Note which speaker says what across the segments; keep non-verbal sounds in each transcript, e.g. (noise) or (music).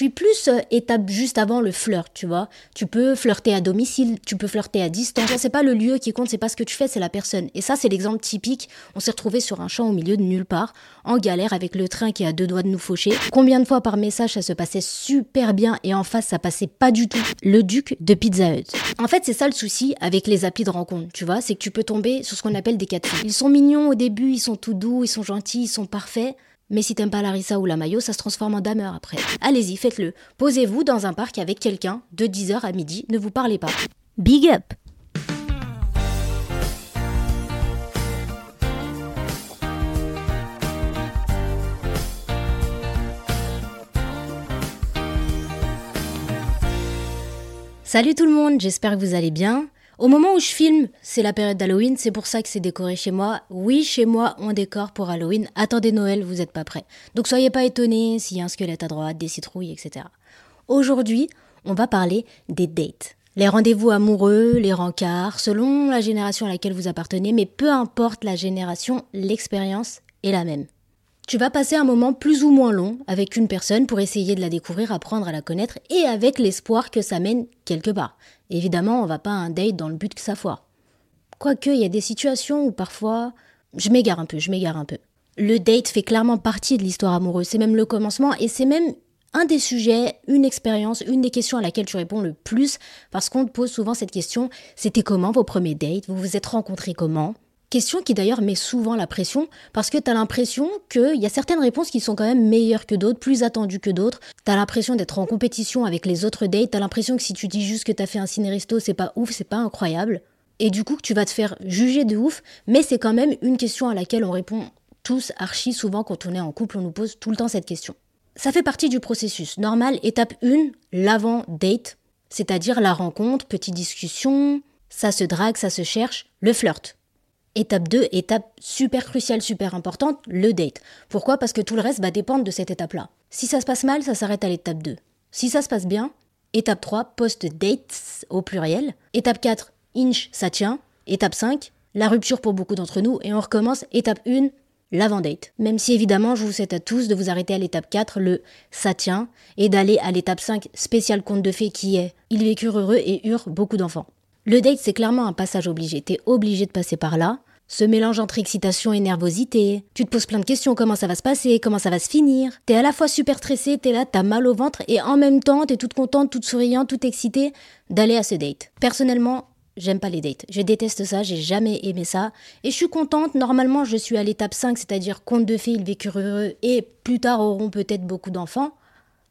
Speaker 1: suis plus euh, étape juste avant le flirt, tu vois. Tu peux flirter à domicile, tu peux flirter à distance. C'est pas le lieu qui compte, c'est pas ce que tu fais, c'est la personne. Et ça, c'est l'exemple typique. On s'est retrouvé sur un champ au milieu de nulle part, en galère avec le train qui a deux doigts de nous faucher. Combien de fois par message ça se passait super bien et en face ça passait pas du tout. Le duc de Pizza Hut. En fait, c'est ça le souci avec les applis de rencontre, tu vois, c'est que tu peux tomber sur ce qu'on appelle des de Ils sont mignons au début, ils sont tout doux, ils sont gentils, ils sont parfaits. Mais si t'aimes pas Larissa ou la maillot, ça se transforme en dameur après. Allez-y, faites-le. Posez-vous dans un parc avec quelqu'un de 10h à midi, ne vous parlez pas. Big up Salut tout le monde, j'espère que vous allez bien. Au moment où je filme, c'est la période d'Halloween, c'est pour ça que c'est décoré chez moi. Oui, chez moi, on décore pour Halloween. Attendez Noël, vous n'êtes pas prêts. Donc soyez pas étonnés s'il y a un squelette à droite, des citrouilles, etc. Aujourd'hui, on va parler des dates. Les rendez-vous amoureux, les rencarts, selon la génération à laquelle vous appartenez, mais peu importe la génération, l'expérience est la même. Tu vas passer un moment plus ou moins long avec une personne pour essayer de la découvrir, apprendre à la connaître et avec l'espoir que ça mène quelque part. Évidemment, on va pas à un date dans le but que ça foire. Quoique, il y a des situations où parfois, je m'égare un peu, je m'égare un peu. Le date fait clairement partie de l'histoire amoureuse, c'est même le commencement et c'est même un des sujets, une expérience, une des questions à laquelle tu réponds le plus parce qu'on te pose souvent cette question, c'était comment vos premiers dates, vous vous êtes rencontrés comment? Question qui d'ailleurs met souvent la pression parce que tu as l'impression qu'il y a certaines réponses qui sont quand même meilleures que d'autres, plus attendues que d'autres. Tu as l'impression d'être en compétition avec les autres dates, tu as l'impression que si tu dis juste que tu as fait un ciné-resto, c'est pas ouf, c'est pas incroyable. Et du coup, que tu vas te faire juger de ouf, mais c'est quand même une question à laquelle on répond tous archi souvent quand on est en couple, on nous pose tout le temps cette question. Ça fait partie du processus. Normal, étape 1, l'avant-date, c'est-à-dire la rencontre, petite discussion, ça se drague, ça se cherche, le flirt. Étape 2, étape super cruciale, super importante, le date. Pourquoi? Parce que tout le reste va dépendre de cette étape-là. Si ça se passe mal, ça s'arrête à l'étape 2. Si ça se passe bien, étape 3, post-dates au pluriel. Étape 4, inch, ça tient. Étape 5, la rupture pour beaucoup d'entre nous. Et on recommence, étape 1, l'avant-date. Même si évidemment, je vous souhaite à tous de vous arrêter à l'étape 4, le ça tient, et d'aller à l'étape 5, spécial conte de fées qui est ils vécurent heureux et eurent beaucoup d'enfants. Le date, c'est clairement un passage obligé. T'es obligé de passer par là. Ce mélange entre excitation et nervosité. Tu te poses plein de questions, comment ça va se passer, comment ça va se finir? T'es à la fois super stressé, t'es là, t'as mal au ventre, et en même temps, t'es toute contente, toute souriante, toute excitée d'aller à ce date. Personnellement, j'aime pas les dates. Je déteste ça, j'ai jamais aimé ça. Et je suis contente, normalement, je suis à l'étape 5, c'est-à-dire conte de fées, ils heureux, et plus tard auront peut-être beaucoup d'enfants.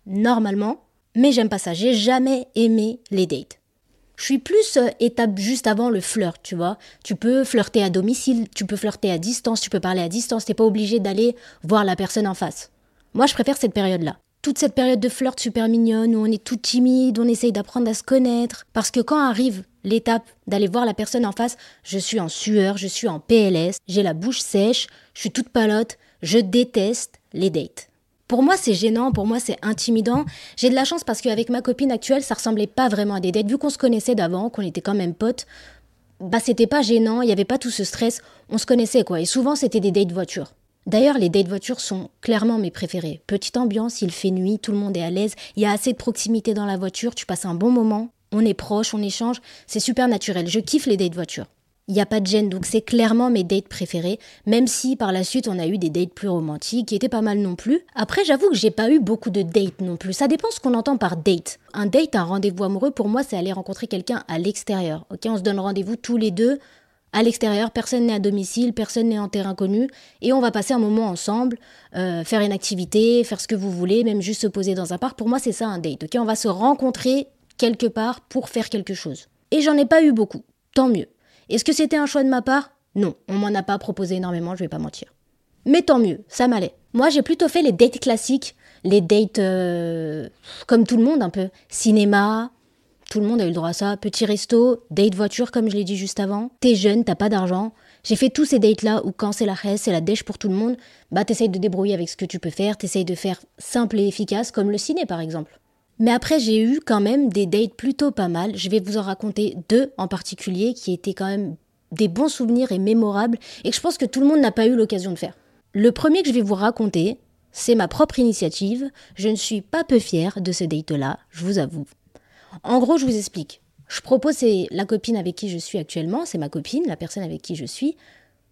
Speaker 1: Normalement. Mais j'aime pas ça, j'ai jamais aimé les dates. Je suis plus euh, étape juste avant le flirt, tu vois. Tu peux flirter à domicile, tu peux flirter à distance, tu peux parler à distance, t'es pas obligé d'aller voir la personne en face. Moi, je préfère cette période-là. Toute cette période de flirt super mignonne où on est tout timide, on essaye d'apprendre à se connaître. Parce que quand arrive l'étape d'aller voir la personne en face, je suis en sueur, je suis en PLS, j'ai la bouche sèche, je suis toute palote, je déteste les dates. Pour moi, c'est gênant, pour moi, c'est intimidant. J'ai de la chance parce qu'avec ma copine actuelle, ça ressemblait pas vraiment à des dates. Vu qu'on se connaissait d'avant, qu'on était quand même potes, bah c'était pas gênant, il y avait pas tout ce stress, on se connaissait quoi. Et souvent, c'était des dates voitures. D'ailleurs, les dates voitures sont clairement mes préférés. Petite ambiance, il fait nuit, tout le monde est à l'aise, il y a assez de proximité dans la voiture, tu passes un bon moment, on est proche, on échange, c'est super naturel. Je kiffe les dates voitures il n'y a pas de gêne. Donc c'est clairement mes dates préférées, même si par la suite on a eu des dates plus romantiques qui étaient pas mal non plus. Après j'avoue que j'ai pas eu beaucoup de dates non plus. Ça dépend ce qu'on entend par date. Un date, un rendez-vous amoureux, pour moi c'est aller rencontrer quelqu'un à l'extérieur. Ok, on se donne rendez-vous tous les deux à l'extérieur, personne n'est à domicile, personne n'est en terrain connu, et on va passer un moment ensemble, euh, faire une activité, faire ce que vous voulez, même juste se poser dans un parc. Pour moi, c'est ça un date. Ok, on va se rencontrer quelque part pour faire quelque chose. Et j'en ai pas eu beaucoup. Tant mieux. Est-ce que c'était un choix de ma part? Non, on m'en a pas proposé énormément, je vais pas mentir. Mais tant mieux, ça m'allait. Moi, j'ai plutôt fait les dates classiques, les dates euh, comme tout le monde un peu. Cinéma, tout le monde a eu le droit à ça. Petit resto, date voiture comme je l'ai dit juste avant. T'es jeune, t'as pas d'argent. J'ai fait tous ces dates-là où quand c'est la haine, c'est la dèche pour tout le monde, bah t'essayes de débrouiller avec ce que tu peux faire, t'essayes de faire simple et efficace comme le ciné par exemple. Mais après, j'ai eu quand même des dates plutôt pas mal. Je vais vous en raconter deux en particulier qui étaient quand même des bons souvenirs et mémorables et que je pense que tout le monde n'a pas eu l'occasion de faire. Le premier que je vais vous raconter, c'est ma propre initiative. Je ne suis pas peu fière de ce date-là, je vous avoue. En gros, je vous explique. Je propose, c'est la copine avec qui je suis actuellement, c'est ma copine, la personne avec qui je suis.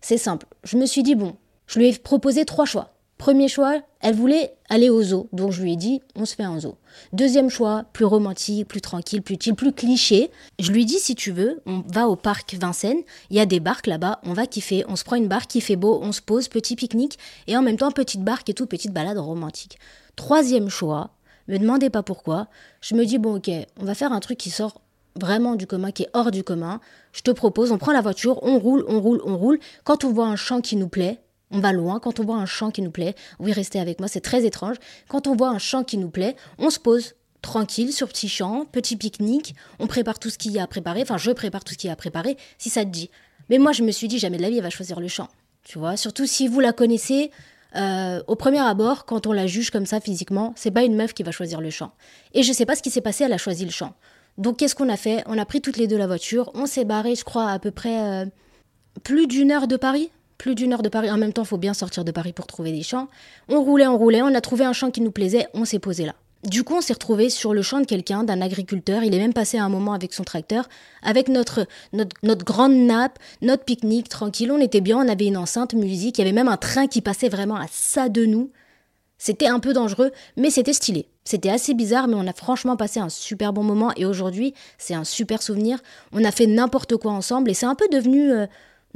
Speaker 1: C'est simple. Je me suis dit, bon, je lui ai proposé trois choix. Premier choix, elle voulait aller au zoo, donc je lui ai dit, on se fait un zoo. Deuxième choix, plus romantique, plus tranquille, plus utile, plus cliché. Je lui ai dit, si tu veux, on va au parc Vincennes, il y a des barques là-bas, on va kiffer, on se prend une barque, qui fait beau, on se pose, petit pique-nique, et en même temps, petite barque et tout, petite balade romantique. Troisième choix, me demandez pas pourquoi, je me dis, bon ok, on va faire un truc qui sort vraiment du commun, qui est hors du commun. Je te propose, on prend la voiture, on roule, on roule, on roule. Quand on voit un champ qui nous plaît, on va loin. Quand on voit un champ qui nous plaît, oui, restez avec moi, c'est très étrange. Quand on voit un champ qui nous plaît, on se pose tranquille sur petit champ, petit pique-nique, on prépare tout ce qu'il y a à préparer. Enfin, je prépare tout ce qu'il y a à préparer, si ça te dit. Mais moi, je me suis dit, jamais de la vie, elle va choisir le champ. Tu vois, surtout si vous la connaissez, euh, au premier abord, quand on la juge comme ça physiquement, c'est pas une meuf qui va choisir le champ. Et je sais pas ce qui s'est passé, elle a choisi le champ. Donc qu'est-ce qu'on a fait? On a pris toutes les deux la voiture, on s'est barré, je crois, à peu près euh, plus d'une heure de Paris? Plus d'une heure de Paris. En même temps, il faut bien sortir de Paris pour trouver des champs. On roulait, on roulait, on a trouvé un champ qui nous plaisait, on s'est posé là. Du coup, on s'est retrouvé sur le champ de quelqu'un, d'un agriculteur. Il est même passé un moment avec son tracteur, avec notre, notre, grande nappe, notre pique-nique tranquille. On était bien, on avait une enceinte musique. Il y avait même un train qui passait vraiment à ça de nous. C'était un peu dangereux, mais c'était stylé. C'était assez bizarre, mais on a franchement passé un super bon moment et aujourd'hui, c'est un super souvenir. On a fait n'importe quoi ensemble et c'est un peu devenu euh,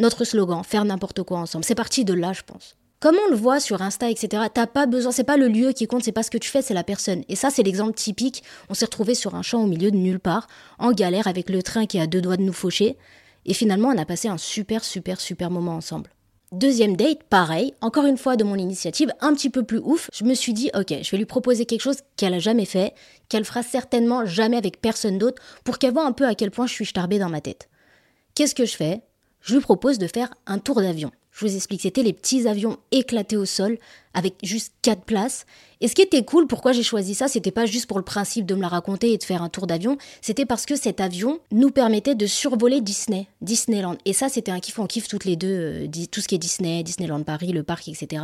Speaker 1: notre slogan, faire n'importe quoi ensemble. C'est parti de là, je pense. Comme on le voit sur Insta, etc., t'as pas besoin, c'est pas le lieu qui compte, c'est pas ce que tu fais, c'est la personne. Et ça, c'est l'exemple typique. On s'est retrouvé sur un champ au milieu de nulle part, en galère avec le train qui a deux doigts de nous faucher. Et finalement, on a passé un super, super, super moment ensemble. Deuxième date, pareil, encore une fois de mon initiative, un petit peu plus ouf, je me suis dit, ok, je vais lui proposer quelque chose qu'elle a jamais fait, qu'elle fera certainement jamais avec personne d'autre, pour qu'elle voit un peu à quel point je suis starbée dans ma tête. Qu'est-ce que je fais? Je lui propose de faire un tour d'avion. Je vous explique, c'était les petits avions éclatés au sol avec juste quatre places. Et ce qui était cool, pourquoi j'ai choisi ça, c'était pas juste pour le principe de me la raconter et de faire un tour d'avion, c'était parce que cet avion nous permettait de survoler Disney, Disneyland. Et ça, c'était un kiff, on kiffe toutes les deux, euh, tout ce qui est Disney, Disneyland Paris, le parc, etc.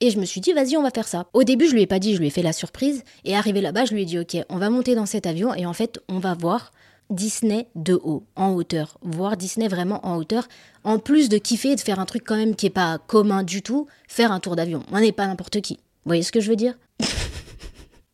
Speaker 1: Et je me suis dit, vas-y, on va faire ça. Au début, je lui ai pas dit, je lui ai fait la surprise. Et arrivé là-bas, je lui ai dit, ok, on va monter dans cet avion et en fait, on va voir Disney de haut, en hauteur, voir Disney vraiment en hauteur, en plus de kiffer et de faire un truc quand même qui est pas commun du tout, faire un tour d'avion. On n'est pas n'importe qui. Vous voyez ce que je veux dire? (laughs)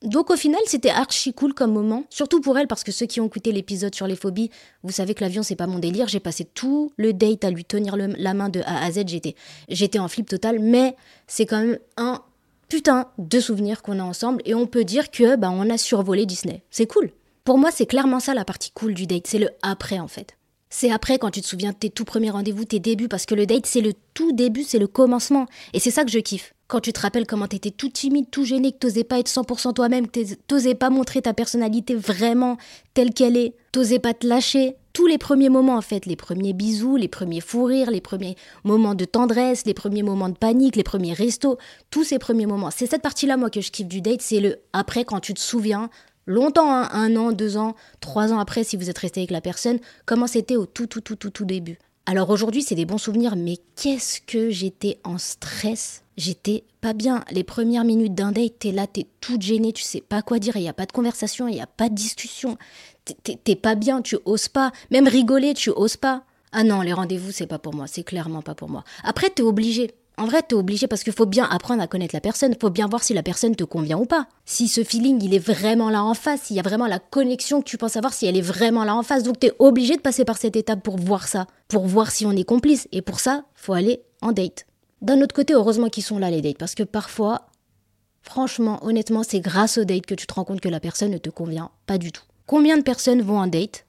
Speaker 1: Donc au final, c'était archi cool comme moment, surtout pour elle parce que ceux qui ont écouté l'épisode sur les phobies, vous savez que l'avion c'est pas mon délire. J'ai passé tout le date à lui tenir la main de A à Z. J'étais, j'étais en flip total, mais c'est quand même un putain de souvenirs qu'on a ensemble et on peut dire que bah on a survolé Disney. C'est cool. Pour moi, c'est clairement ça la partie cool du date, c'est le après en fait. C'est après quand tu te souviens de tes tout premiers rendez-vous, tes débuts, parce que le date c'est le tout début, c'est le commencement. Et c'est ça que je kiffe. Quand tu te rappelles comment t'étais tout timide, tout gêné, que t'osais pas être 100% toi-même, que t'osais pas montrer ta personnalité vraiment telle qu'elle est, t'osais pas te lâcher. Tous les premiers moments en fait, les premiers bisous, les premiers fous rires, les premiers moments de tendresse, les premiers moments de panique, les premiers restos, tous ces premiers moments. C'est cette partie-là moi que je kiffe du date, c'est le après quand tu te souviens longtemps, hein, un an, deux ans, trois ans après, si vous êtes resté avec la personne, comment c'était au tout, tout, tout, tout, tout début. Alors aujourd'hui, c'est des bons souvenirs, mais qu'est-ce que j'étais en stress? J'étais pas bien. Les premières minutes d'un date, t'es là, t'es toute gênée, tu sais pas quoi dire, il n'y a pas de conversation, il n'y a pas de discussion. T'es pas bien, tu oses pas. Même rigoler, tu oses pas. Ah non, les rendez-vous, c'est pas pour moi, c'est clairement pas pour moi. Après, t'es obligé. En vrai, t'es obligé parce qu'il faut bien apprendre à connaître la personne, faut bien voir si la personne te convient ou pas. Si ce feeling, il est vraiment là en face, s'il y a vraiment la connexion que tu penses avoir, si elle est vraiment là en face. Donc t'es obligé de passer par cette étape pour voir ça, pour voir si on est complice. Et pour ça, faut aller en date. D'un autre côté, heureusement qu'ils sont là les dates, parce que parfois, franchement, honnêtement, c'est grâce au date que tu te rends compte que la personne ne te convient pas du tout. Combien de personnes vont en date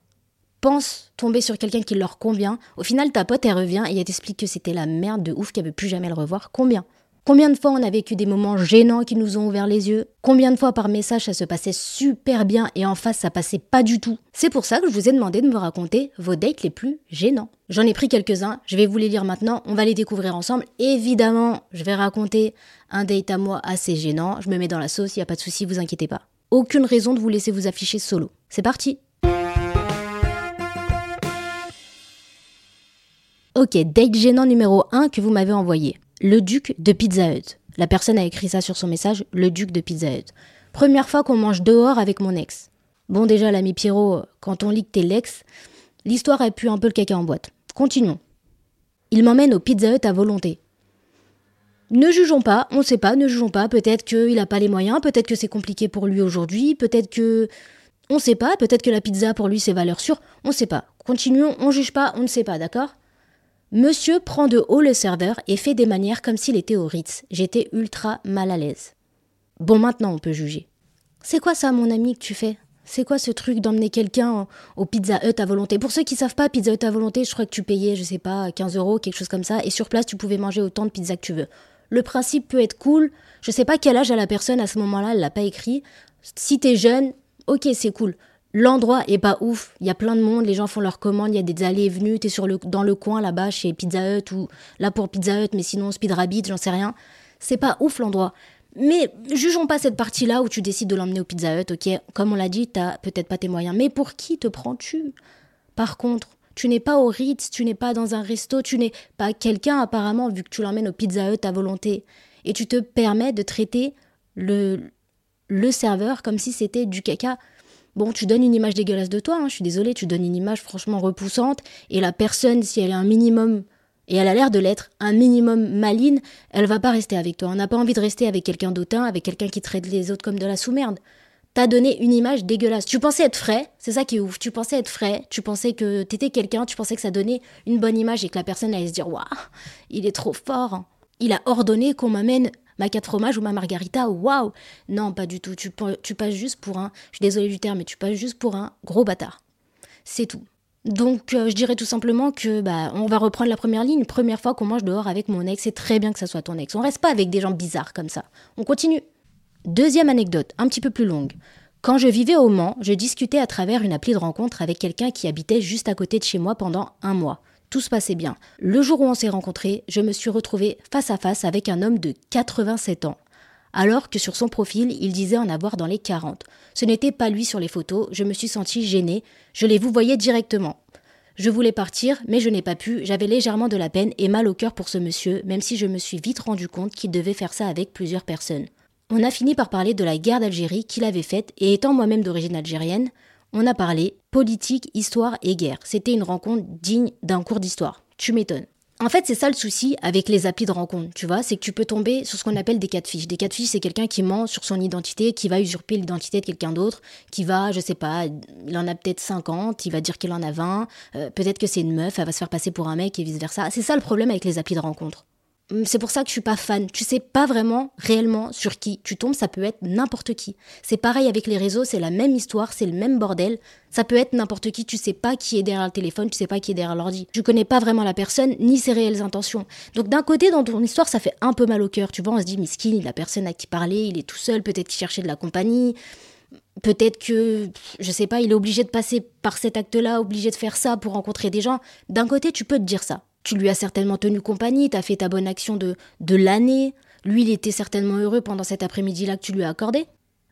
Speaker 1: pense tomber sur quelqu'un qui leur convient. Au final, ta pote, elle revient et elle t'explique que c'était la merde de ouf, qu'elle veut plus jamais le revoir. Combien? Combien de fois on a vécu des moments gênants qui nous ont ouvert les yeux? Combien de fois par message ça se passait super bien et en face ça passait pas du tout? C'est pour ça que je vous ai demandé de me raconter vos dates les plus gênants. J'en ai pris quelques-uns, je vais vous les lire maintenant, on va les découvrir ensemble. Évidemment, je vais raconter un date à moi assez gênant, je me mets dans la sauce, il y a pas de souci, vous inquiétez pas. Aucune raison de vous laisser vous afficher solo. C'est parti Ok, date gênant numéro 1 que vous m'avez envoyé. Le duc de Pizza Hut. La personne a écrit ça sur son message, le duc de Pizza Hut. Première fois qu'on mange dehors avec mon ex. Bon, déjà, l'ami Pierrot, quand on lit que t'es l'ex, l'histoire a pu un peu le caca en boîte. Continuons. Il m'emmène au Pizza Hut à volonté. Ne jugeons pas, on ne sait pas, ne jugeons pas. Peut-être qu'il n'a pas les moyens, peut-être que c'est compliqué pour lui aujourd'hui, peut-être que. On ne sait pas, peut-être que la pizza pour lui c'est valeur sûre, on ne sait pas. Continuons, on juge pas, on ne sait pas, d'accord? Monsieur prend de haut le serveur et fait des manières comme s'il était au Ritz. J'étais ultra mal à l'aise. Bon, maintenant on peut juger. C'est quoi ça, mon ami, que tu fais? C'est quoi ce truc d'emmener quelqu'un au Pizza Hut à volonté? Pour ceux qui savent pas, Pizza Hut à volonté, je crois que tu payais, je sais pas, 15 euros, quelque chose comme ça, et sur place, tu pouvais manger autant de pizza que tu veux. Le principe peut être cool. Je sais pas quel âge a la personne à ce moment-là, elle l'a pas écrit. Si t'es jeune, ok, c'est cool. L'endroit est pas ouf. Il y a plein de monde, les gens font leurs commandes, il y a des allées et venues. T'es sur le, dans le coin là-bas chez Pizza Hut ou là pour Pizza Hut, mais sinon Speed Rabbit, j'en sais rien. C'est pas ouf l'endroit. Mais jugeons pas cette partie-là où tu décides de l'emmener au Pizza Hut, ok? Comme on l'a dit, t'as peut-être pas tes moyens. Mais pour qui te prends-tu? Par contre, tu n'es pas au Ritz, tu n'es pas dans un resto, tu n'es pas quelqu'un apparemment, vu que tu l'emmènes au Pizza Hut à volonté. Et tu te permets de traiter le, le serveur comme si c'était du caca. Bon, tu donnes une image dégueulasse de toi, hein, je suis désolée, tu donnes une image franchement repoussante, et la personne, si elle est un minimum, et elle a l'air de l'être, un minimum maline, elle va pas rester avec toi. On n'a pas envie de rester avec quelqu'un d'autant, avec quelqu'un qui traite les autres comme de la sous-merde. T'as donné une image dégueulasse. Tu pensais être frais, c'est ça qui est ouf. Tu pensais être frais, tu pensais que t'étais quelqu'un, tu pensais que ça donnait une bonne image et que la personne allait se dire Waouh, il est trop fort. Il a ordonné qu'on m'amène ma quatre fromage ou ma margarita, waouh Non, pas du tout. Tu, tu passes juste pour un, je suis désolée du terme, mais tu passes juste pour un gros bâtard. C'est tout. Donc euh, je dirais tout simplement que bah on va reprendre la première ligne. Première fois qu'on mange dehors avec mon ex, c'est très bien que ça soit ton ex. On reste pas avec des gens bizarres comme ça. On continue. Deuxième anecdote, un petit peu plus longue. Quand je vivais au Mans, je discutais à travers une appli de rencontre avec quelqu'un qui habitait juste à côté de chez moi pendant un mois. Tout se passait bien. Le jour où on s'est rencontrés, je me suis retrouvée face à face avec un homme de 87 ans, alors que sur son profil, il disait en avoir dans les 40. Ce n'était pas lui sur les photos, je me suis sentie gênée, je les vous voyais directement. Je voulais partir, mais je n'ai pas pu, j'avais légèrement de la peine et mal au cœur pour ce monsieur, même si je me suis vite rendu compte qu'il devait faire ça avec plusieurs personnes. On a fini par parler de la guerre d'Algérie qu'il avait faite, et étant moi-même d'origine algérienne, on a parlé politique, histoire et guerre. C'était une rencontre digne d'un cours d'histoire. Tu m'étonnes. En fait, c'est ça le souci avec les applis de rencontre, tu vois, c'est que tu peux tomber sur ce qu'on appelle des cas de fiches. Des cas de fiches, c'est quelqu'un qui ment sur son identité, qui va usurper l'identité de quelqu'un d'autre, qui va, je sais pas, il en a peut-être 50, il va dire qu'il en a 20, euh, peut-être que c'est une meuf, elle va se faire passer pour un mec et vice-versa. C'est ça le problème avec les applis de rencontre. Hum, c'est pour ça que je suis pas fan. Tu sais pas vraiment réellement sur qui tu tombes, ça peut être n'importe qui. C'est pareil avec les réseaux, c'est la même histoire, c'est le même bordel. Ça peut être n'importe qui, tu sais pas qui est derrière le téléphone, tu sais pas qui est derrière l'ordi. Tu connais pas vraiment la personne ni ses réelles intentions. Donc d'un côté dans ton histoire, ça fait un peu mal au cœur, tu vois, on se dit miskin, la personne à qui parler, il est tout seul, peut-être qu'il cherchait de la compagnie. Peut-être que, je sais pas, il est obligé de passer par cet acte-là, obligé de faire ça pour rencontrer des gens. D'un côté, tu peux te dire ça. Tu lui as certainement tenu compagnie, t'as fait ta bonne action de, de l'année. Lui, il était certainement heureux pendant cet après-midi-là que tu lui as accordé.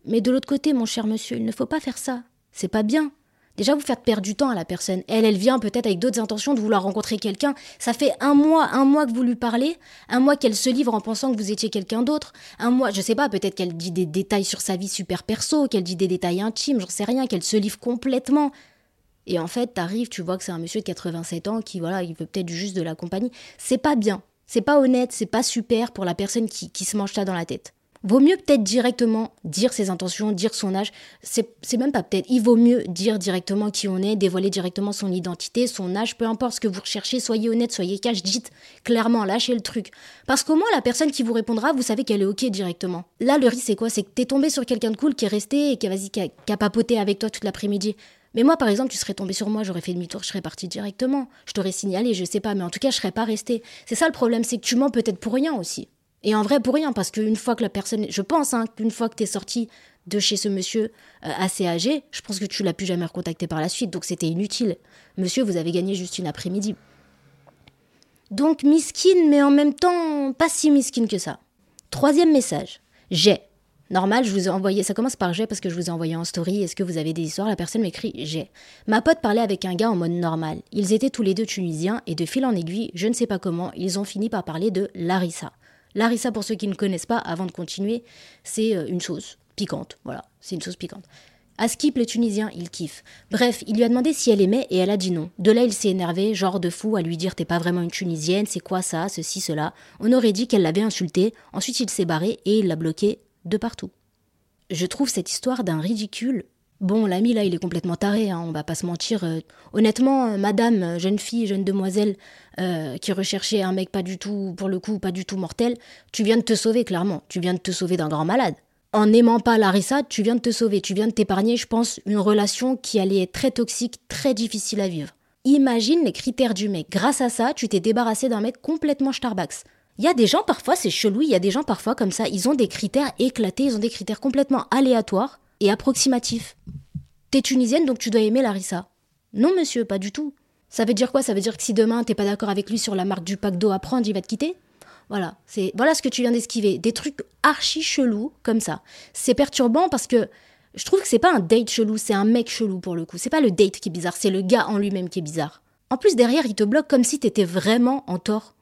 Speaker 1: Mais de l'autre côté, mon cher monsieur, il ne faut pas faire ça. C'est pas bien. Déjà, vous faites perdre du temps à la personne. Elle, elle vient peut-être avec d'autres intentions de vouloir rencontrer quelqu'un. Ça fait un mois, un mois que vous lui parlez, un mois qu'elle se livre en pensant que vous étiez quelqu'un d'autre. Un mois, je sais pas, peut-être qu'elle dit des détails sur sa vie super perso, qu'elle dit des détails intimes, j'en sais rien, qu'elle se livre complètement. Et en fait, t'arrives, tu vois que c'est un monsieur de 87 ans qui, voilà, il veut peut-être juste de la compagnie. C'est pas bien. C'est pas honnête, c'est pas super pour la personne qui, qui se mange ça dans la tête. Vaut mieux peut-être directement dire ses intentions, dire son âge. C'est même pas peut-être. Il vaut mieux dire directement qui on est, dévoiler directement son identité, son âge, peu importe ce que vous recherchez. Soyez honnête, soyez cash, dites clairement, lâchez le truc. Parce qu'au moins, la personne qui vous répondra, vous savez qu'elle est OK directement. Là, le risque, c'est quoi? C'est que t'es tombé sur quelqu'un de cool qui est resté et qui a, qui a, qui a papoté avec toi toute l'après-midi. Mais moi, par exemple, tu serais tombé sur moi, j'aurais fait demi-tour, je serais parti directement. Je t'aurais signalé, je sais pas, mais en tout cas, je serais pas resté. C'est ça le problème, c'est que tu mens peut-être pour rien aussi. Et en vrai, pour rien, parce qu'une fois que la personne, je pense, hein, qu'une fois que t'es sorti de chez ce monsieur euh, assez âgé, je pense que tu l'as plus jamais recontacté par la suite, donc c'était inutile. Monsieur, vous avez gagné juste une après-midi. Donc miskin, mais en même temps pas si miskin que ça. Troisième message. J'ai. Normal, je vous ai envoyé, ça commence par j'ai parce que je vous ai envoyé en story, est-ce que vous avez des histoires La personne m'écrit j'ai. Ma pote parlait avec un gars en mode normal. Ils étaient tous les deux tunisiens et de fil en aiguille, je ne sais pas comment, ils ont fini par parler de Larissa. Larissa, pour ceux qui ne connaissent pas, avant de continuer, c'est euh, une sauce piquante. Voilà, c'est une sauce piquante. Askip, les Tunisiens, il kiffe. Bref, il lui a demandé si elle aimait et elle a dit non. De là, il s'est énervé, genre de fou, à lui dire t'es pas vraiment une Tunisienne, c'est quoi ça, ceci, cela. On aurait dit qu'elle l'avait insulté. Ensuite, il s'est barré et il l'a bloqué de partout. Je trouve cette histoire d'un ridicule. Bon, l'ami là, il est complètement taré, hein, on va pas se mentir. Euh, honnêtement, euh, madame, euh, jeune fille, jeune demoiselle, qui recherchait un mec pas du tout, pour le coup, pas du tout mortel, tu viens de te sauver, clairement. Tu viens de te sauver d'un grand malade en n'aimant pas Larissa, tu viens de te sauver, tu viens de t'épargner, je pense, une relation qui allait être très toxique, très difficile à vivre. Imagine les critères du mec. Grâce à ça, tu t'es débarrassé d'un mec complètement Starbucks. Il y a des gens parfois, c'est chelou, il y a des gens parfois comme ça, ils ont des critères éclatés, ils ont des critères complètement aléatoires et approximatifs. T'es tunisienne donc tu dois aimer Larissa. Non monsieur, pas du tout. Ça veut dire quoi? Ça veut dire que si demain t'es pas d'accord avec lui sur la marque du pack d'eau à prendre, il va te quitter? Voilà, c'est voilà ce que tu viens d'esquiver, des trucs archi chelous comme ça. C'est perturbant parce que je trouve que c'est pas un date chelou, c'est un mec chelou pour le coup. C'est pas le date qui est bizarre, c'est le gars en lui-même qui est bizarre. En plus derrière, il te bloque comme si t'étais vraiment en tort.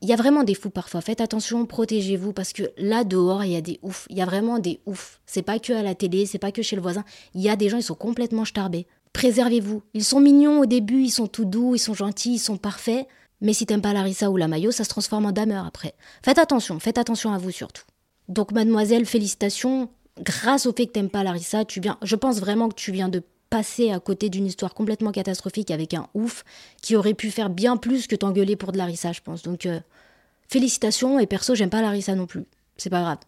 Speaker 1: Il y a vraiment des fous parfois. Faites attention, protégez-vous parce que là dehors, il y a des oufs. Il y a vraiment des oufs. C'est pas que à la télé, c'est pas que chez le voisin. Il y a des gens, ils sont complètement starbés. Préservez-vous. Ils sont mignons au début, ils sont tout doux, ils sont gentils, ils sont parfaits. Mais si t'aimes pas Larissa ou la maillot, ça se transforme en dameur après. Faites attention, faites attention à vous surtout. Donc mademoiselle, félicitations. Grâce au fait que t'aimes pas Larissa, tu viens, je pense vraiment que tu viens de passer à côté d'une histoire complètement catastrophique avec un ouf qui aurait pu faire bien plus que t'engueuler pour de Larissa, je pense. Donc euh, félicitations et perso, j'aime pas Larissa non plus. C'est pas grave.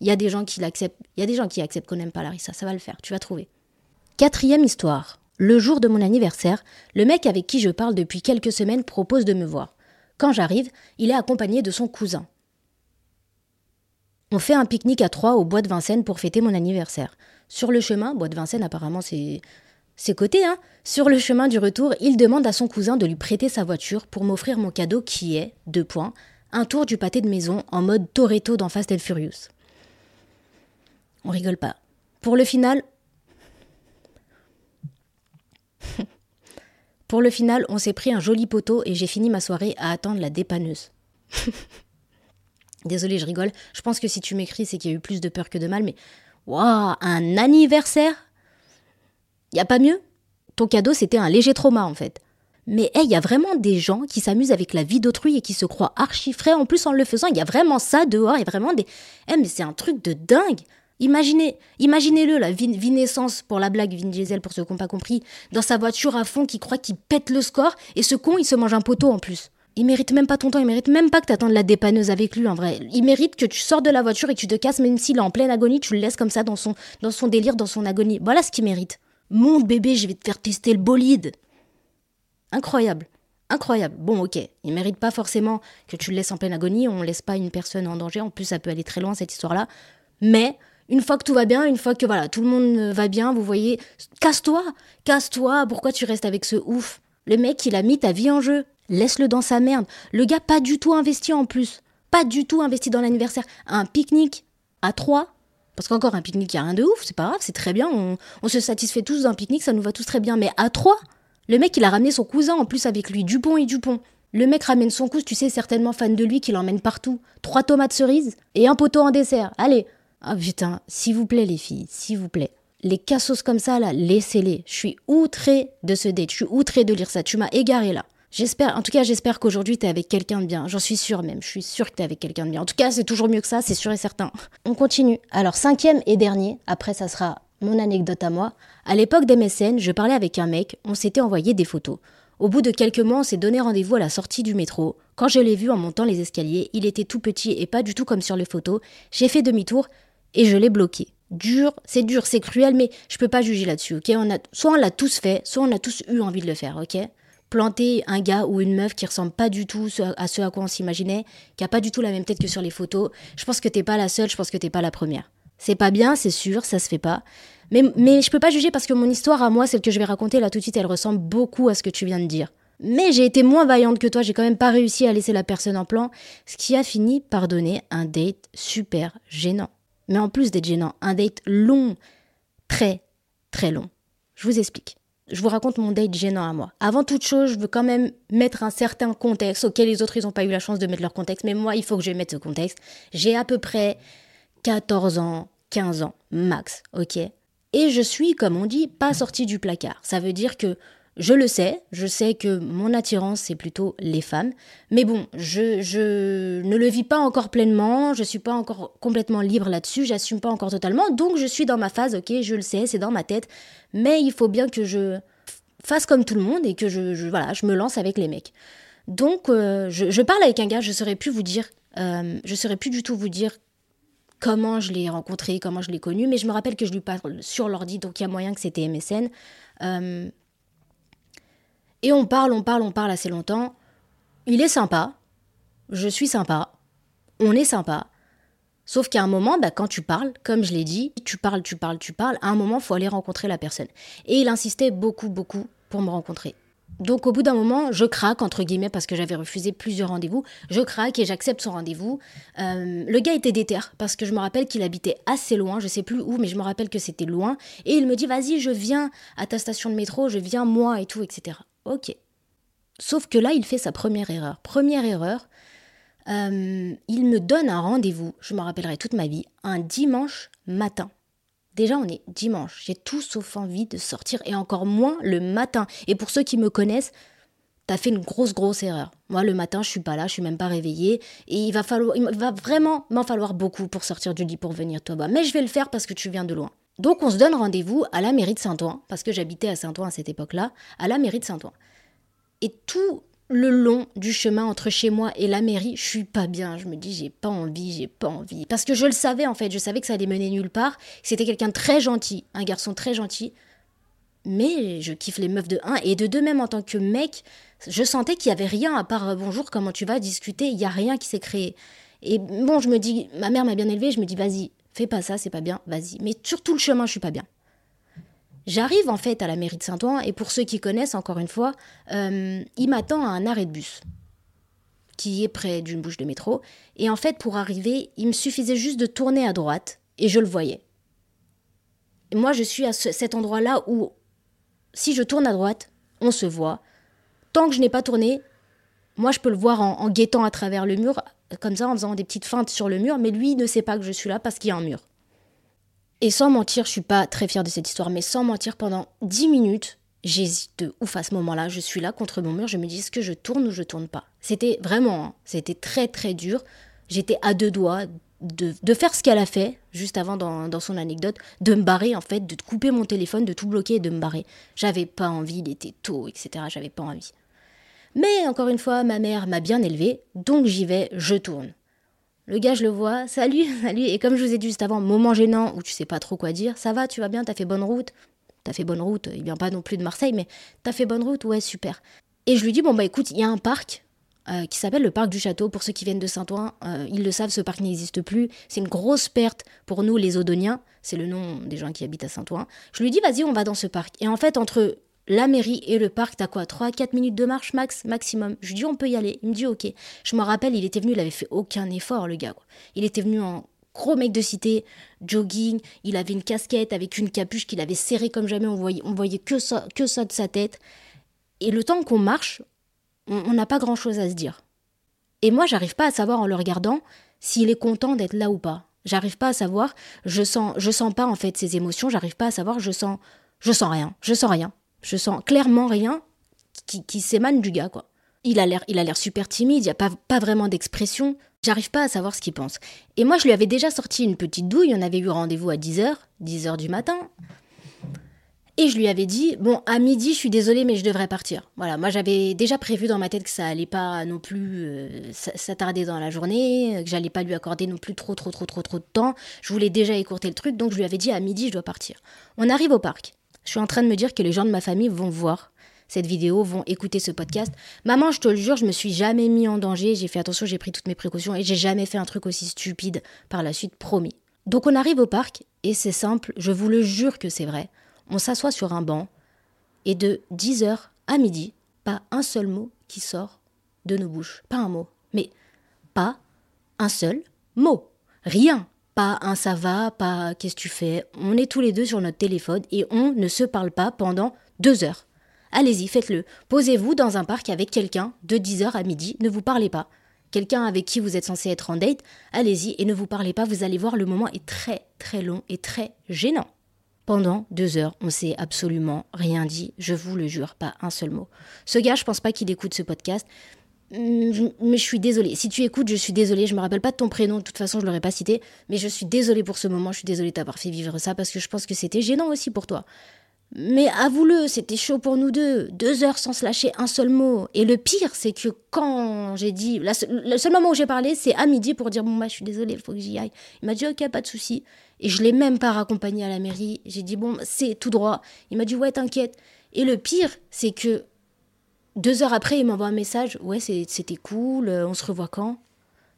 Speaker 1: Il y a des gens qui l'acceptent, il y a des gens qui acceptent qu'on n'aime pas Larissa, ça va le faire, tu vas trouver. Quatrième histoire. Le jour de mon anniversaire, le mec avec qui je parle depuis quelques semaines propose de me voir. Quand j'arrive, il est accompagné de son cousin. On fait un pique-nique à trois au bois de Vincennes pour fêter mon anniversaire. Sur le chemin, bois de Vincennes apparemment c'est c'est côté, hein. Sur le chemin du retour, il demande à son cousin de lui prêter sa voiture pour m'offrir mon cadeau qui est, deux points, un tour du pâté de maison en mode Toretto dans Fast and Furious. On rigole pas. Pour le final, (laughs) Pour le final, on s'est pris un joli poteau et j'ai fini ma soirée à attendre la dépanneuse. (laughs) Désolée, je rigole. Je pense que si tu m'écris, c'est qu'il y a eu plus de peur que de mal, mais. Waouh, un anniversaire Y a pas mieux? Ton cadeau, c'était un léger trauma, en fait. Mais il y a vraiment des gens qui s'amusent avec la vie d'autrui et qui se croient archi frais. En plus, en le faisant, il y a vraiment ça dehors. Il y a vraiment des. Eh, mais c'est un truc de dingue Imaginez, imaginez-le, la vie, naissance pour la blague, Vin Diesel, pour ceux qui n'ont pas compris, dans sa voiture à fond, qui croit qu'il pète le score, et ce con, il se mange un poteau en plus. Il mérite même pas ton temps, il mérite même pas que t'attendes la dépanneuse avec lui en vrai. Il mérite que tu sors de la voiture et que tu te casses, même s'il est en pleine agonie, tu le laisses comme ça dans son, dans son délire, dans son agonie. Voilà ce qu'il mérite. Monte bébé, je vais te faire tester le bolide. Incroyable. Incroyable. Bon, ok. Il mérite pas forcément que tu le laisses en pleine agonie. On laisse pas une personne en danger. En plus, ça peut aller très loin, cette histoire-là. Mais une fois que tout va bien, une fois que voilà, tout le monde va bien, vous voyez, casse-toi, casse-toi, pourquoi tu restes avec ce ouf? Le mec, il a mis ta vie en jeu. Laisse-le dans sa merde. Le gars, pas du tout investi en plus. Pas du tout investi dans l'anniversaire. Un pique-nique à trois. Parce qu'encore un pique-nique, il n'y a rien de ouf, c'est pas grave, c'est très bien. On, se satisfait tous d'un pique-nique, ça nous va tous très bien. Mais à trois, le mec, il a ramené son cousin en plus avec lui, Dupont et Dupont. Le mec ramène son cousin, tu sais, certainement fan de lui, qui l'emmène partout. Trois tomates cerises et un poteau en dessert. Allez, ah putain, s'il vous plaît les filles, s'il vous plaît. Les cassos comme ça là, laissez-les. Je suis outré de ce date, je suis outré de lire ça. Tu m'as égaré là. J'espère, en tout cas, j'espère qu'aujourd'hui t'es avec quelqu'un de bien. J'en suis sûre même. Je suis sûre que t'es avec quelqu'un de bien. En tout cas, c'est toujours mieux que ça, c'est sûr et certain. On continue. Alors, cinquième et dernier, après ça sera mon anecdote à moi. À l'époque des mécènes, je parlais avec un mec, on s'était envoyé des photos. Au bout de quelques mois, on s'est donné rendez-vous à la sortie du métro. Quand je l'ai vu en montant les escaliers, il était tout petit et pas du tout comme sur les photos. J'ai fait demi-tour et je l'ai bloqué. Dur, c'est dur, c'est cruel, mais je peux pas juger là-dessus, ok? On a, Soit on l'a tous fait, soit on a tous eu envie de le faire, ok? Planter un gars ou une meuf qui ressemble pas du tout à ce à quoi on s'imaginait, qui a pas du tout la même tête que sur les photos, je pense que t'es pas la seule, je pense que t'es pas la première. C'est pas bien, c'est sûr, ça se fait pas. Mais, mais je peux pas juger parce que mon histoire à moi, celle que je vais raconter là tout de suite, elle ressemble beaucoup à ce que tu viens de dire. Mais j'ai été moins vaillante que toi, j'ai quand même pas réussi à laisser la personne en plan, ce qui a fini par donner un date super gênant. Mais en plus d'être gênant, un date long, très, très long. Je vous explique. Je vous raconte mon date gênant à moi. Avant toute chose, je veux quand même mettre un certain contexte auquel les autres, ils n'ont pas eu la chance de mettre leur contexte. Mais moi, il faut que je mette ce contexte. J'ai à peu près 14 ans, 15 ans, max, ok Et je suis, comme on dit, pas sortie du placard. Ça veut dire que je le sais, je sais que mon attirance, c'est plutôt les femmes. Mais bon, je, ne le vis pas encore pleinement, je suis pas encore complètement libre là-dessus, j'assume pas encore totalement. Donc je suis dans ma phase, ok, je le sais, c'est dans ma tête. Mais il faut bien que je fasse comme tout le monde et que je, voilà, je me lance avec les mecs. Donc euh, je, parle avec un gars, je saurais plus vous dire, euh, je saurais plus du tout vous dire comment je l'ai rencontré, comment je l'ai connu, mais je me rappelle que je lui parle sur l'ordi, donc il y a moyen que c'était MSN. Euh, et on parle, on parle, on parle assez longtemps. Il est sympa. Je suis sympa. On est sympa. Sauf qu'à un moment, bah, quand tu parles, comme je l'ai dit, tu parles, tu parles, tu parles, à un moment, faut aller rencontrer la personne. Et il insistait beaucoup, beaucoup pour me rencontrer. Donc au bout d'un moment, je craque, entre guillemets, parce que j'avais refusé plusieurs rendez-vous. Je craque et j'accepte son rendez-vous. Euh, le gars était déter, parce que je me rappelle qu'il habitait assez loin, je sais plus où, mais je me rappelle que c'était loin. Et il me dit, vas-y, je viens à ta station de métro, je viens moi et tout, etc. Ok. Sauf que là, il fait sa première erreur. Première erreur, euh, il me donne un rendez-vous, je me rappellerai toute ma vie, un dimanche matin. Déjà, on est dimanche. J'ai tout sauf envie de sortir et encore moins le matin. Et pour ceux qui me connaissent, t'as fait une grosse, grosse erreur. Moi, le matin, je suis pas là, je suis même pas réveillée. Et il va, falloir, il va vraiment m'en falloir beaucoup pour sortir du lit pour venir toi bas. Mais je vais le faire parce que tu viens de loin. Donc, on se donne rendez-vous à la mairie de Saint-Ouen, parce que j'habitais à Saint-Ouen à cette époque-là, à la mairie de Saint-Ouen. Et tout le long du chemin entre chez moi et la mairie, je suis pas bien. Je me dis, j'ai pas envie, j'ai pas envie. Parce que je le savais en fait, je savais que ça allait mener nulle part. C'était quelqu'un de très gentil, un garçon très gentil. Mais je kiffe les meufs de 1 et de 2 même en tant que mec, je sentais qu'il y avait rien à part euh, bonjour, comment tu vas discuter, il y a rien qui s'est créé. Et bon, je me dis, ma mère m'a bien élevée, je me dis, vas-y, fais pas ça, c'est pas bien, vas-y. Mais sur tout le chemin, je suis pas bien. J'arrive en fait à la mairie de Saint-Ouen et pour ceux qui connaissent, encore une fois, euh, il m'attend à un arrêt de bus qui est près d'une bouche de métro. Et en fait, pour arriver, il me suffisait juste de tourner à droite et je le voyais. Et moi, je suis à cet endroit-là où, si je tourne à droite, on se voit. Tant que je n'ai pas tourné, moi, je peux le voir en, en guettant à travers le mur, comme ça, en faisant des petites feintes sur le mur, mais lui ne sait pas que je suis là parce qu'il y a un mur. Et sans mentir, je suis pas très fière de cette histoire, mais sans mentir, pendant 10 minutes, j'hésite de ouf à ce moment-là. Je suis là contre mon mur, je me dis est-ce que je tourne ou je tourne pas? C'était vraiment, hein, c'était très très dur. J'étais à deux doigts de, faire ce qu'elle a fait, juste avant dans, dans, son anecdote, de me barrer en fait, de couper mon téléphone, de tout bloquer et de me barrer. J'avais pas envie, il était tôt, etc. J'avais pas envie. Mais encore une fois, ma mère m'a bien élevée, donc j'y vais, je tourne. Le gars, je le vois, (laughs) salut, salut. Et comme je vous ai dit juste avant, moment gênant où tu sais pas trop quoi dire, ça va, tu vas bien, t'as fait bonne route. T'as fait bonne route, il vient pas non plus de Marseille, mais t'as fait bonne route, ouais, super. Et je lui dis, bon, bah écoute, il y a un parc euh, qui s'appelle le parc du château. Pour ceux qui viennent de Saint-Ouen, euh, ils le savent, ce parc n'existe plus. C'est une grosse perte pour nous, les Odoniens. C'est le nom des gens qui habitent à Saint-Ouen. Je lui dis, vas-y, on va dans ce parc. Et en fait, entre la mairie et le parc, t'as quoi 3-4 minutes de marche max, maximum. Je lui dis on peut y aller. Il me dit ok. Je me rappelle, il était venu, il avait fait aucun effort le gars. Il était venu en gros mec de cité, jogging, il avait une casquette avec une capuche qu'il avait serrée comme jamais, on voyait, on voyait que ça, que ça de sa tête. Et le temps qu'on marche, on n'a pas grand chose à se dire. Et moi, j'arrive pas à savoir en le regardant s'il est content d'être là ou pas. J'arrive pas à savoir, je sens, je sens pas en fait ses émotions, j'arrive pas à savoir, je sens, je sens rien, je sens rien. Je sens clairement rien qui, s'émane du gars, quoi. Il a l'air, il a l'air super timide, il n'y a pas, pas vraiment d'expression. J'arrive pas à savoir ce qu'il pense. Et moi, je lui avais déjà sorti une petite douille, on avait eu rendez-vous à 10h, 10h du matin. Et je lui avais dit, bon, à midi, je suis désolée, mais je devrais partir. Voilà, moi j'avais déjà prévu dans ma tête que ça allait pas non plus euh, s'attarder dans la journée, que j'allais pas lui accorder non plus trop, trop, trop, trop, trop de temps. Je voulais déjà écourter le truc, donc je lui avais dit, à midi, je dois partir. On arrive au parc. Je suis en train de me dire que les gens de ma famille vont voir cette vidéo, vont écouter ce podcast. Maman, je te le jure, je me suis jamais mis en danger, j'ai fait attention, j'ai pris toutes mes précautions et j'ai jamais fait un truc aussi stupide par la suite, promis. Donc on arrive au parc et c'est simple, je vous le jure que c'est vrai. On s'assoit sur un banc et de 10h à midi, pas un seul mot qui sort de nos bouches. Pas un mot. Mais pas un seul mot. Rien. Pas un ça va, pas qu'est-ce que tu fais. On est tous les deux sur notre téléphone et on ne se parle pas pendant Deux heures. Allez-y, faites-le. Posez-vous dans un parc avec quelqu'un de 10h à midi, ne vous parlez pas. Quelqu'un avec qui vous êtes censé être en date, allez-y et ne vous parlez pas, vous allez voir, le moment est très très long et très gênant. Pendant deux heures, on s'est absolument rien dit, je vous le jure, pas un seul mot. Ce gars, je pense pas qu'il écoute ce podcast, mais je suis désolée. Si tu écoutes, je suis désolée. Je me rappelle pas de ton prénom, de toute façon, je l'aurais pas cité. Mais je suis désolée pour ce moment. Je suis désolée d'avoir fait vivre ça parce que je pense que c'était gênant aussi pour toi. Mais avoue-le, c'était chaud pour nous deux. Deux heures sans se lâcher un seul mot. Et le pire, c'est que quand j'ai dit. le seul moment où j'ai parlé, c'est à midi pour dire Bon, bah, je suis désolée, il faut que j'y aille. Il m'a dit Ok, pas de souci. Et je l'ai même pas raccompagné à la mairie. J'ai dit Bon, c'est tout droit. Il m'a dit Ouais, t'inquiète. Et le pire, c'est que deux heures après, il m'envoie un message Ouais, c'était cool, on se revoit quand?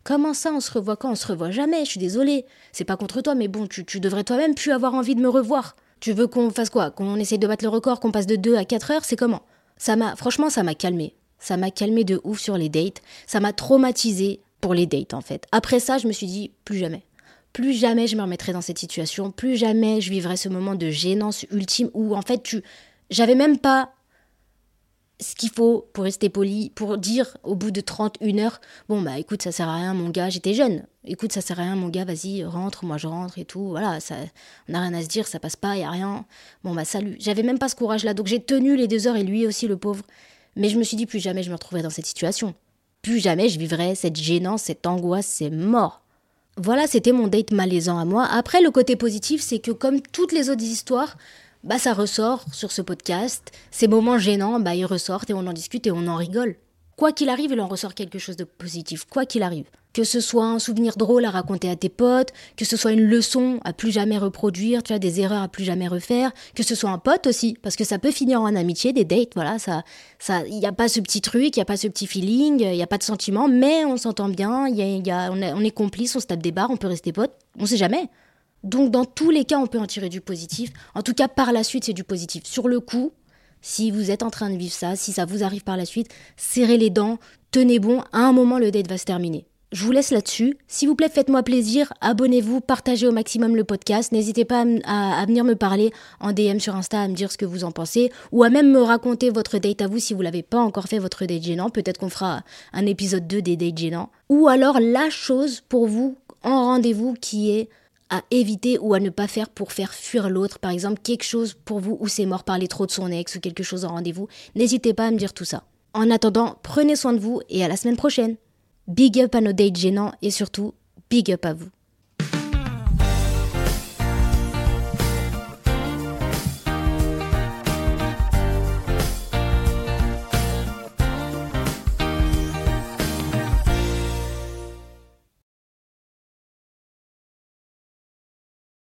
Speaker 1: Comment ça, on se revoit quand? On se revoit jamais, je suis désolée. C'est pas contre toi, mais bon, tu, tu devrais toi-même plus avoir envie de me revoir. Tu veux qu'on fasse quoi? Qu'on essaye de battre le record, qu'on passe de 2 à 4 heures? C'est comment? Ça m'a, franchement, ça m'a calmé. Ça m'a calmé de ouf sur les dates. Ça m'a traumatisé pour les dates, en fait. Après ça, je me suis dit, plus jamais. Plus jamais je me remettrai dans cette situation. Plus jamais je vivrai ce moment de gênance ultime où, en fait, tu. J'avais même pas ce qu'il faut pour rester poli, pour dire au bout de 31 heures, bon bah écoute, ça sert à rien mon gars, j'étais jeune, écoute, ça sert à rien mon gars, vas-y, rentre, moi je rentre et tout, voilà, ça, on n'a rien à se dire, ça passe pas, y a rien, bon bah salut. J'avais même pas ce courage-là, donc j'ai tenu les deux heures et lui aussi le pauvre. Mais je me suis dit, plus jamais je me retrouverai dans cette situation. Plus jamais je vivrai cette gênance, cette angoisse, c'est mort. Voilà, c'était mon date malaisant à moi. Après, le côté positif, c'est que comme toutes les autres histoires, bah ça ressort sur ce podcast. Ces moments gênants, bah ils ressortent et on en discute et on en rigole. Quoi qu'il arrive, il en ressort quelque chose de positif, quoi qu'il arrive. Que ce soit un souvenir drôle à raconter à tes potes, que ce soit une leçon à plus jamais reproduire, tu as des erreurs à plus jamais refaire, que ce soit un pote aussi, parce que ça peut finir en amitié, des dates, voilà, ça, ça, il n'y a pas ce petit truc, il n'y a pas ce petit feeling, il n'y a pas de sentiment, mais on s'entend bien, y y a, on, on est complice, on se tape des barres, on peut rester potes, on sait jamais. Donc dans tous les cas, on peut en tirer du positif. En tout cas, par la suite, c'est du positif. Sur le coup, si vous êtes en train de vivre ça, si ça vous arrive par la suite, serrez les dents, tenez bon, à un moment le date va se terminer. Je vous laisse là-dessus. S'il vous plaît, faites-moi plaisir, abonnez-vous, partagez au maximum le podcast. N'hésitez pas à, venir me parler en DM sur Insta, à me dire ce que vous en pensez, ou à même me raconter votre date à vous si vous l'avez pas encore fait, votre date gênant. Peut-être qu'on fera un épisode 2 des dates gênants. Ou alors la chose pour vous en rendez-vous qui est à éviter ou à ne pas faire pour faire fuir l'autre. Par exemple, quelque chose pour vous où c'est mort parler trop de son ex ou quelque chose en rendez-vous. N'hésitez pas à me dire tout ça. En attendant, prenez soin de vous et à la semaine prochaine. Big up à nos dates gênants et surtout, big up à vous.